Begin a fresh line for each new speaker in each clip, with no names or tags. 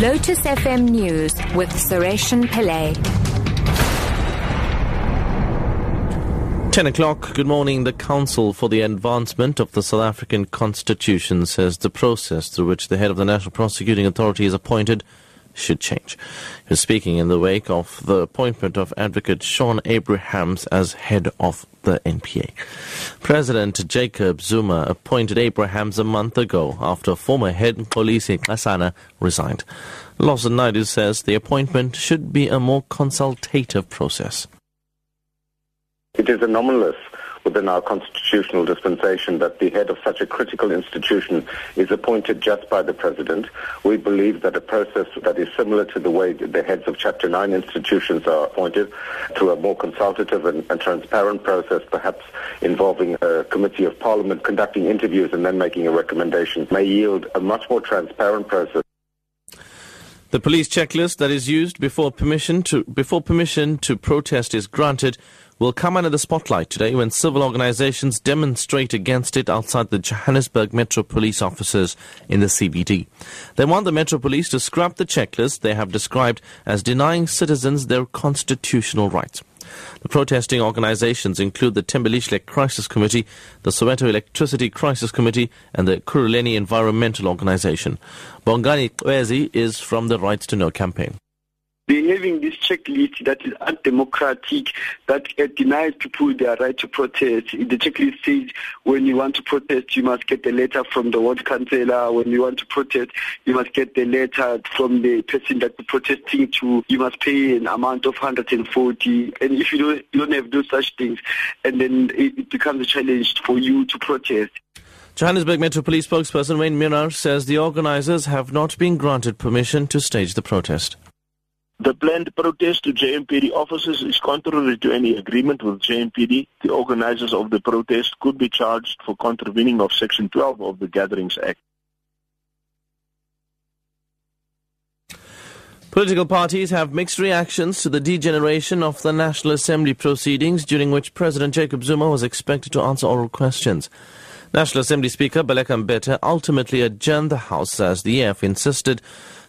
Lotus FM News with Sureshan Pillay.
10 o'clock, good morning. The Council for the Advancement of the South African Constitution says the process through which the head of the National Prosecuting Authority is appointed should change. He was speaking in the wake of the appointment of Advocate Shaun Abrahams as head of the NPA. President Jacob Zuma appointed Abrahams a month ago after former head Mxolisi Nxasana resigned. Lawson Naidoo says the appointment should be a more consultative process.
It is anomalous within our constitutional dispensation that the head of such a critical institution is appointed just by the president. We believe that a process that is similar to the way the heads of Chapter 9 institutions are appointed through a more consultative and, and transparent process, perhaps involving a committee of parliament conducting interviews and then making a recommendation, may yield a much more transparent process.
The police checklist that is used before permission to before permission to protest is granted will come under the spotlight today when civil organizations demonstrate against it outside the Johannesburg Metro Police offices in the CBD. They want the Metro Police to scrap the checklist they have described as denying citizens their constitutional rights. The protesting organizations include the Thembelihle Crisis Committee, the Soweto Electricity Crisis Committee, and the Kuruleni Environmental Organization. Bongani Xezwi is from the Rights to Know campaign
they're having this checklist that is undemocratic, that denies people their right to protest. The checklist says when you want to protest, you must get a letter from the ward councillor. When you want to protest, you must get the letter from the person that you're protesting to. You must pay an amount of 140. And if you don't, you don't have those such things, and then it, it becomes a challenge for you to protest.
Johannesburg Metro Police spokesperson Wayne Minnaar says the organizers have not been granted permission to stage the protest.
The planned protest to JMPD offices is contrary to any agreement with JMPD. The organizers of the protest could be charged for contravening of Section 12 of the Gatherings Act.
Political parties have mixed reactions to the degeneration of the National Assembly proceedings during which President Jacob Zuma was expected to answer oral questions. National Assembly Speaker Baleka Mbete ultimately adjourned the House as the EF insisted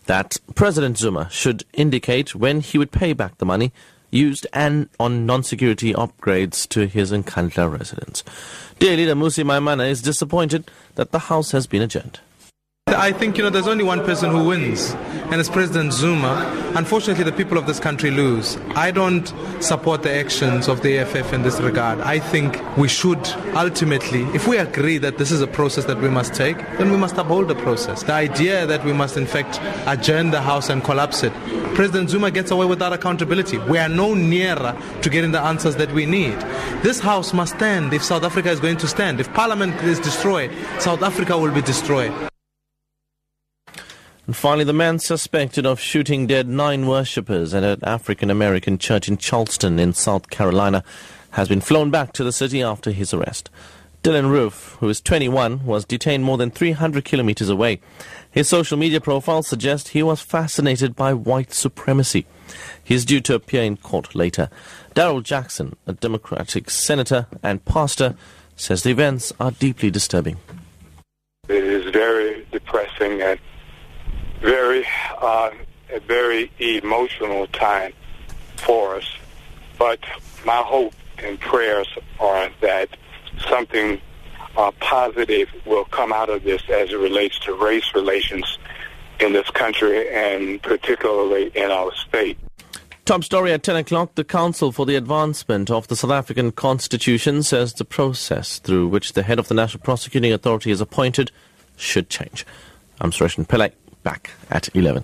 that President Zuma should indicate when he would pay back the money used and on non-security upgrades to his Nkandla residence. DA leader Mmusi Maimane is disappointed that the House has been adjourned.
I think, you know, there's only one person who wins, and it's President Zuma. Unfortunately, the people of this country lose. I don't support the actions of the EFF in this regard. I think we should ultimately, if we agree that this is a process that we must take, then we must uphold the process. The idea that we must, in fact, adjourn the House and collapse it, President Zuma gets away without accountability. We are no nearer to getting the answers that we need. This House must stand if South Africa is going to stand. If Parliament is destroyed, South Africa will be destroyed.
And finally, the man suspected of shooting dead nine worshippers at an African American church in Charleston in South Carolina has been flown back to the city after his arrest. Dylann Roof, who is 21, was detained more than 300 kilometers away. His social media profile suggests he was fascinated by white supremacy. He is due to appear in court later. Darrell Jackson, a Democratic senator and pastor, says the events are deeply disturbing.
It is very depressing and very uh, a very emotional time for us. But my hope and prayers are that something uh, positive will come out of this as it relates to race relations in this country and particularly in our state.
Top story at 10 o'clock. The Council for the Advancement of the South African Constitution says the process through which the head of the National Prosecuting Authority is appointed should change. I'm Suresh Pillay back at 11.